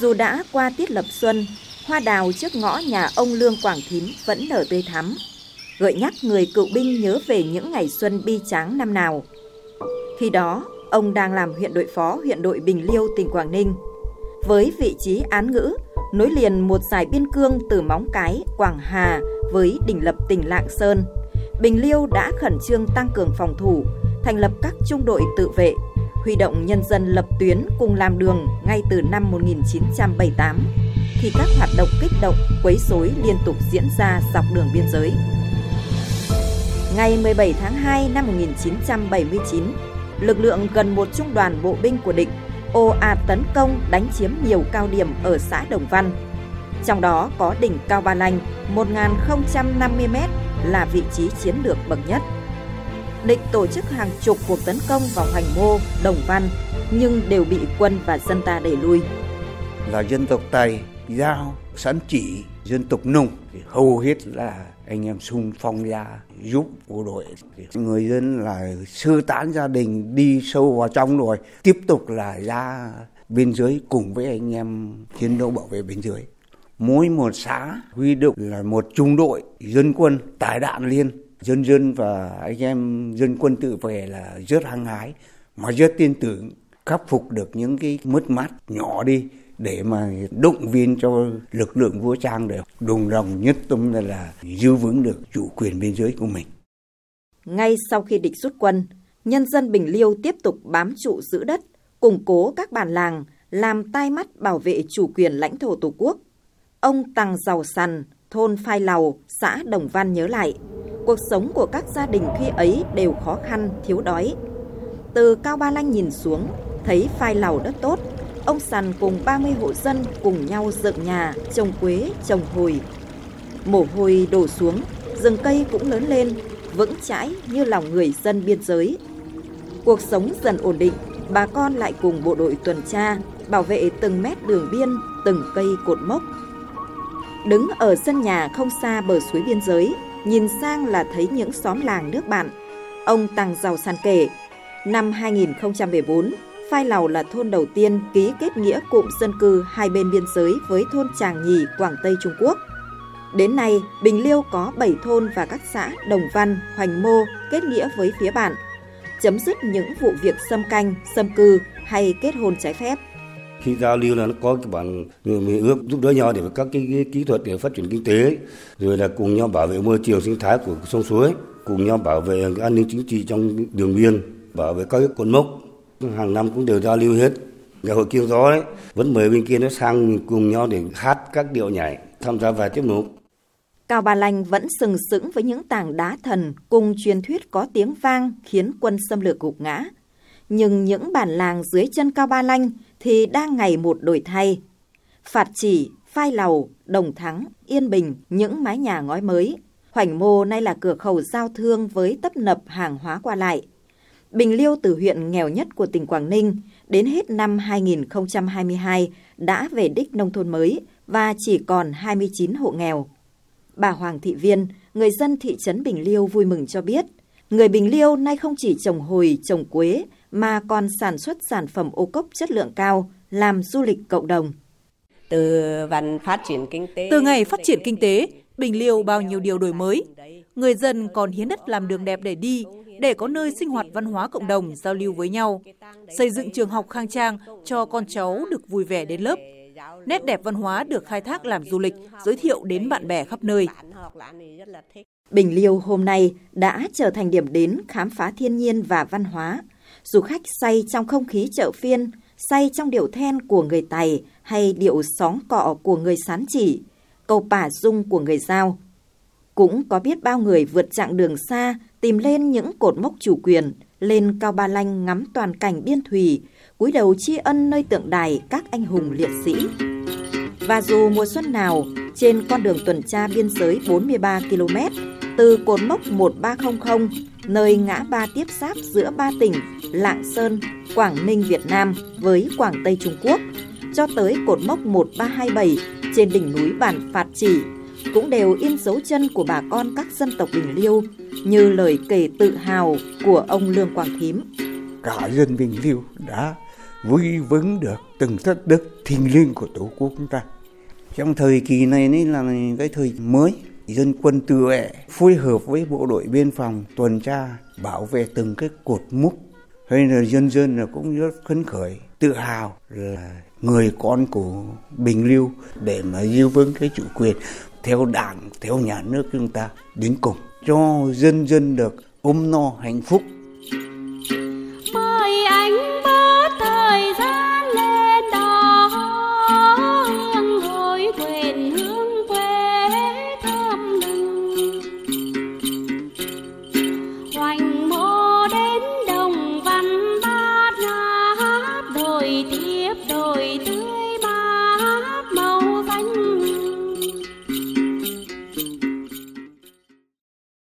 Dù đã qua tiết lập xuân, hoa đào trước ngõ nhà ông Lương Quảng Thím vẫn nở tươi thắm, gợi nhắc người cựu binh nhớ về những ngày xuân bi tráng năm nào. Khi đó, ông đang làm huyện đội phó huyện đội Bình Liêu, tỉnh Quảng Ninh. Với vị trí án ngữ, nối liền một giải biên cương từ Móng Cái, Quảng Hà với đỉnh lập tỉnh Lạng Sơn. Bình Liêu đã khẩn trương tăng cường phòng thủ, thành lập các trung đội tự vệ, huy động nhân dân lập tuyến cùng làm đường ngay từ năm 1978 khi các hoạt động kích động, quấy rối liên tục diễn ra dọc đường biên giới. Ngày 17 tháng 2 năm 1979, lực lượng gần một trung đoàn bộ binh của địch ồ ạt tấn công đánh chiếm nhiều cao điểm ở xã Đồng Văn. Trong đó có đỉnh Cao Ba Lanh 1.050m là vị trí chiến lược bậc nhất định tổ chức hàng chục cuộc tấn công vào Hoành Mô, Đồng Văn nhưng đều bị quân và dân ta đẩy lui. Là dân tộc Tây, Giao, Sán Chỉ, dân tộc Nùng thì hầu hết là anh em xung phong ra giúp bộ đội. Người dân là sơ tán gia đình đi sâu vào trong rồi tiếp tục là ra biên giới cùng với anh em chiến đấu bảo vệ biên giới. Mỗi một xã huy động là một trung đội dân quân tải đạn liên dân dân và anh em dân quân tự vệ là rất hăng hái mà rất tin tưởng khắc phục được những cái mất mát nhỏ đi để mà động viên cho lực lượng vũ trang để đồng lòng nhất tâm là, là giữ vững được chủ quyền biên giới của mình. Ngay sau khi địch rút quân, nhân dân Bình Liêu tiếp tục bám trụ giữ đất, củng cố các bản làng, làm tai mắt bảo vệ chủ quyền lãnh thổ Tổ quốc. Ông Tăng Giàu Sằn, thôn Phai Lầu, xã Đồng Văn nhớ lại, cuộc sống của các gia đình khi ấy đều khó khăn, thiếu đói. Từ Cao Ba Lanh nhìn xuống, thấy Phai Lầu đất tốt, ông Sàn cùng 30 hộ dân cùng nhau dựng nhà, trồng quế, trồng hồi. Mồ hôi đổ xuống, rừng cây cũng lớn lên, vững chãi như lòng người dân biên giới. Cuộc sống dần ổn định, bà con lại cùng bộ đội tuần tra, bảo vệ từng mét đường biên, từng cây cột mốc. Đứng ở sân nhà không xa bờ suối biên giới, nhìn sang là thấy những xóm làng nước bạn. Ông Tăng Giàu san kể, năm 2014, Phai Lào là thôn đầu tiên ký kết nghĩa cụm dân cư hai bên biên giới với thôn Tràng Nhì, Quảng Tây Trung Quốc. Đến nay, Bình Liêu có 7 thôn và các xã Đồng Văn, Hoành Mô kết nghĩa với phía bạn, chấm dứt những vụ việc xâm canh, xâm cư hay kết hôn trái phép. Khi giao lưu là nó có cái bản người ước giúp đỡ nhau để các cái, cái kỹ thuật để phát triển kinh tế, rồi là cùng nhau bảo vệ môi trường sinh thái của sông suối, cùng nhau bảo vệ an ninh chính trị trong đường biên, bảo vệ các cột mốc. Hàng năm cũng đều giao lưu hết. Ngày hội kiêng gió đấy vẫn mời bên kia nó sang cùng nhau để hát các điệu nhảy tham gia vài tiết mục. Cao Ba Lanh vẫn sừng sững với những tảng đá thần cùng truyền thuyết có tiếng vang khiến quân xâm lược gục ngã. Nhưng những bản làng dưới chân Cao Ba Lanh thì đang ngày một đổi thay. Phạt chỉ, phai lầu, đồng thắng, yên bình, những mái nhà ngói mới. Hoành mô nay là cửa khẩu giao thương với tấp nập hàng hóa qua lại. Bình Liêu từ huyện nghèo nhất của tỉnh Quảng Ninh đến hết năm 2022 đã về đích nông thôn mới và chỉ còn 29 hộ nghèo. Bà Hoàng Thị Viên, người dân thị trấn Bình Liêu vui mừng cho biết, người Bình Liêu nay không chỉ trồng hồi, trồng quế mà còn sản xuất sản phẩm ô cốc chất lượng cao, làm du lịch cộng đồng. Từ văn phát triển kinh tế. Từ ngày phát triển kinh tế, Bình Liêu bao nhiêu điều đổi mới. Người dân còn hiến đất làm đường đẹp để đi, để có nơi sinh hoạt văn hóa cộng đồng giao lưu với nhau, xây dựng trường học khang trang cho con cháu được vui vẻ đến lớp. Nét đẹp văn hóa được khai thác làm du lịch, giới thiệu đến bạn bè khắp nơi. Bình Liêu hôm nay đã trở thành điểm đến khám phá thiên nhiên và văn hóa. Du khách say trong không khí chợ phiên, say trong điệu then của người Tày hay điệu sóng cọ của người Sán Chỉ, câu bả dung của người Giao. Cũng có biết bao người vượt chặng đường xa tìm lên những cột mốc chủ quyền, lên Cao Ba Lanh ngắm toàn cảnh biên thùy, cúi đầu tri ân nơi tượng đài các anh hùng liệt sĩ. Và dù mùa xuân nào, trên con đường tuần tra biên giới 43 km, từ cột mốc 1300, nơi ngã ba tiếp giáp giữa ba tỉnh Lạng Sơn, Quảng Ninh Việt Nam với Quảng Tây Trung Quốc, cho tới cột mốc 1327 trên đỉnh núi Bản Phạt Chỉ, cũng đều in dấu chân của bà con các dân tộc Bình Liêu như lời kể tự hào của ông Lương Quảng Thím. Cả dân Bình Liêu đã vui vững được từng thất đất thiêng liêng của tổ quốc chúng ta trong thời kỳ này nên là cái thời mới dân quân tự vệ phối hợp với bộ đội biên phòng tuần tra bảo vệ từng cái cột mốc. Hay là dân dân là cũng rất phấn khởi, tự hào là người con của Bình Liêu để mà giữ vững cái chủ quyền theo đảng, theo nhà nước chúng ta đến cùng, cho dân dân được ôm no hạnh phúc.